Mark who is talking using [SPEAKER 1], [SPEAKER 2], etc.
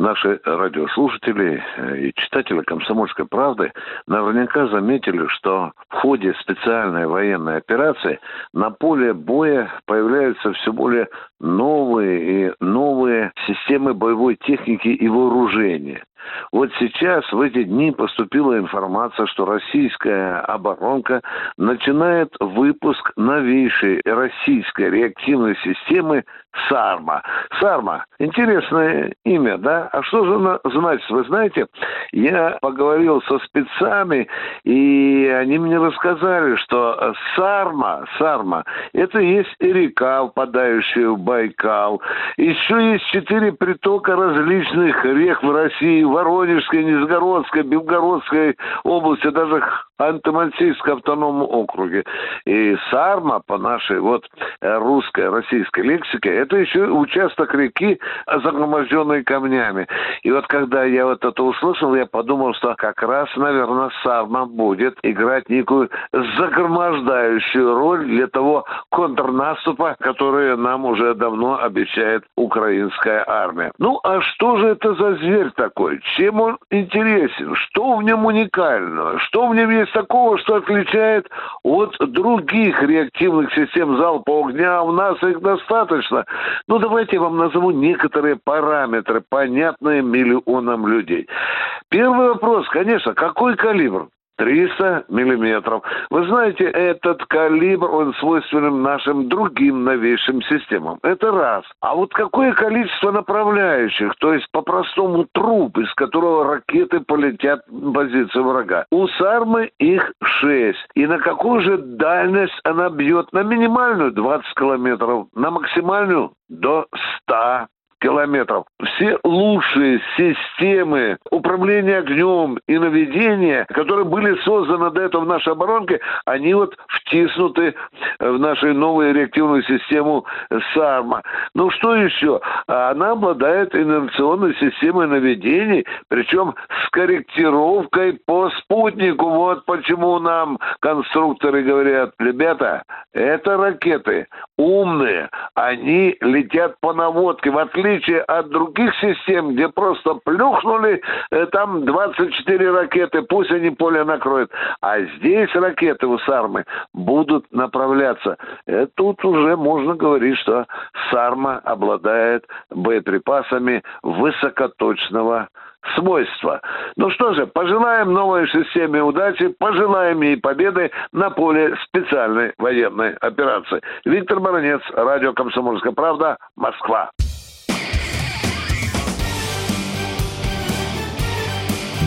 [SPEAKER 1] наши радиослушатели и читатели «Комсомольской правды» наверняка заметили, что в ходе специальной военной операции на поле боя появляются все более новые и новые системы боевой техники и вооружения. Вот сейчас, в эти дни, поступила информация, что российская оборонка начинает выпуск новейшей российской реактивной системы САРМА. САРМА. Интересное имя, да? А что же она значит? Вы знаете, я поговорил со спецами, и они мне рассказали, что САРМА, САРМА, это есть и река, впадающая в Байкал. Еще есть четыре притока различных рек в России, Воронежской, Нижегородской, Белгородской области, даже Антимансийском автономном округе. И Сарма, по нашей вот э, русской, российской лексике, это еще участок реки, загроможденный камнями. И вот когда я вот это услышал, я подумал, что как раз, наверное, Сарма будет играть некую загромождающую роль для того контрнаступа, который нам уже давно обещает украинская армия. Ну, а что же это за зверь такой? Чем он интересен? Что в нем уникального? Что в нем есть такого, что отличает от других реактивных систем залпового огня. У нас их достаточно. Ну, давайте я вам назову некоторые параметры, понятные миллионам людей. Первый вопрос, конечно, какой калибр? 300 миллиметров. Вы знаете, этот калибр, он свойственен нашим другим новейшим системам. Это раз. А вот какое количество направляющих, то есть по-простому труп, из которого ракеты полетят в позицию врага. У Сармы их 6. И на какую же дальность она бьет? На минимальную 20 километров, на максимальную до 100 километров. Все лучшие системы управления огнем и наведения, которые были созданы до этого в нашей оборонке, они вот втиснуты в нашу новую реактивную систему САРМА. Ну что еще? Она обладает инерционной системой наведений, причем с корректировкой по спутнику. Вот почему нам конструкторы говорят, ребята, это ракеты умные, они летят по наводке, в отличие отличие от других систем, где просто плюхнули, э, там 24 ракеты, пусть они поле накроют. А здесь ракеты у Сармы будут направляться. Э, тут уже можно говорить, что Сарма обладает боеприпасами высокоточного свойства. Ну что же, пожелаем новой системе удачи, пожелаем ей победы на поле специальной военной операции. Виктор Баранец, радио «Комсомольская правда», Москва.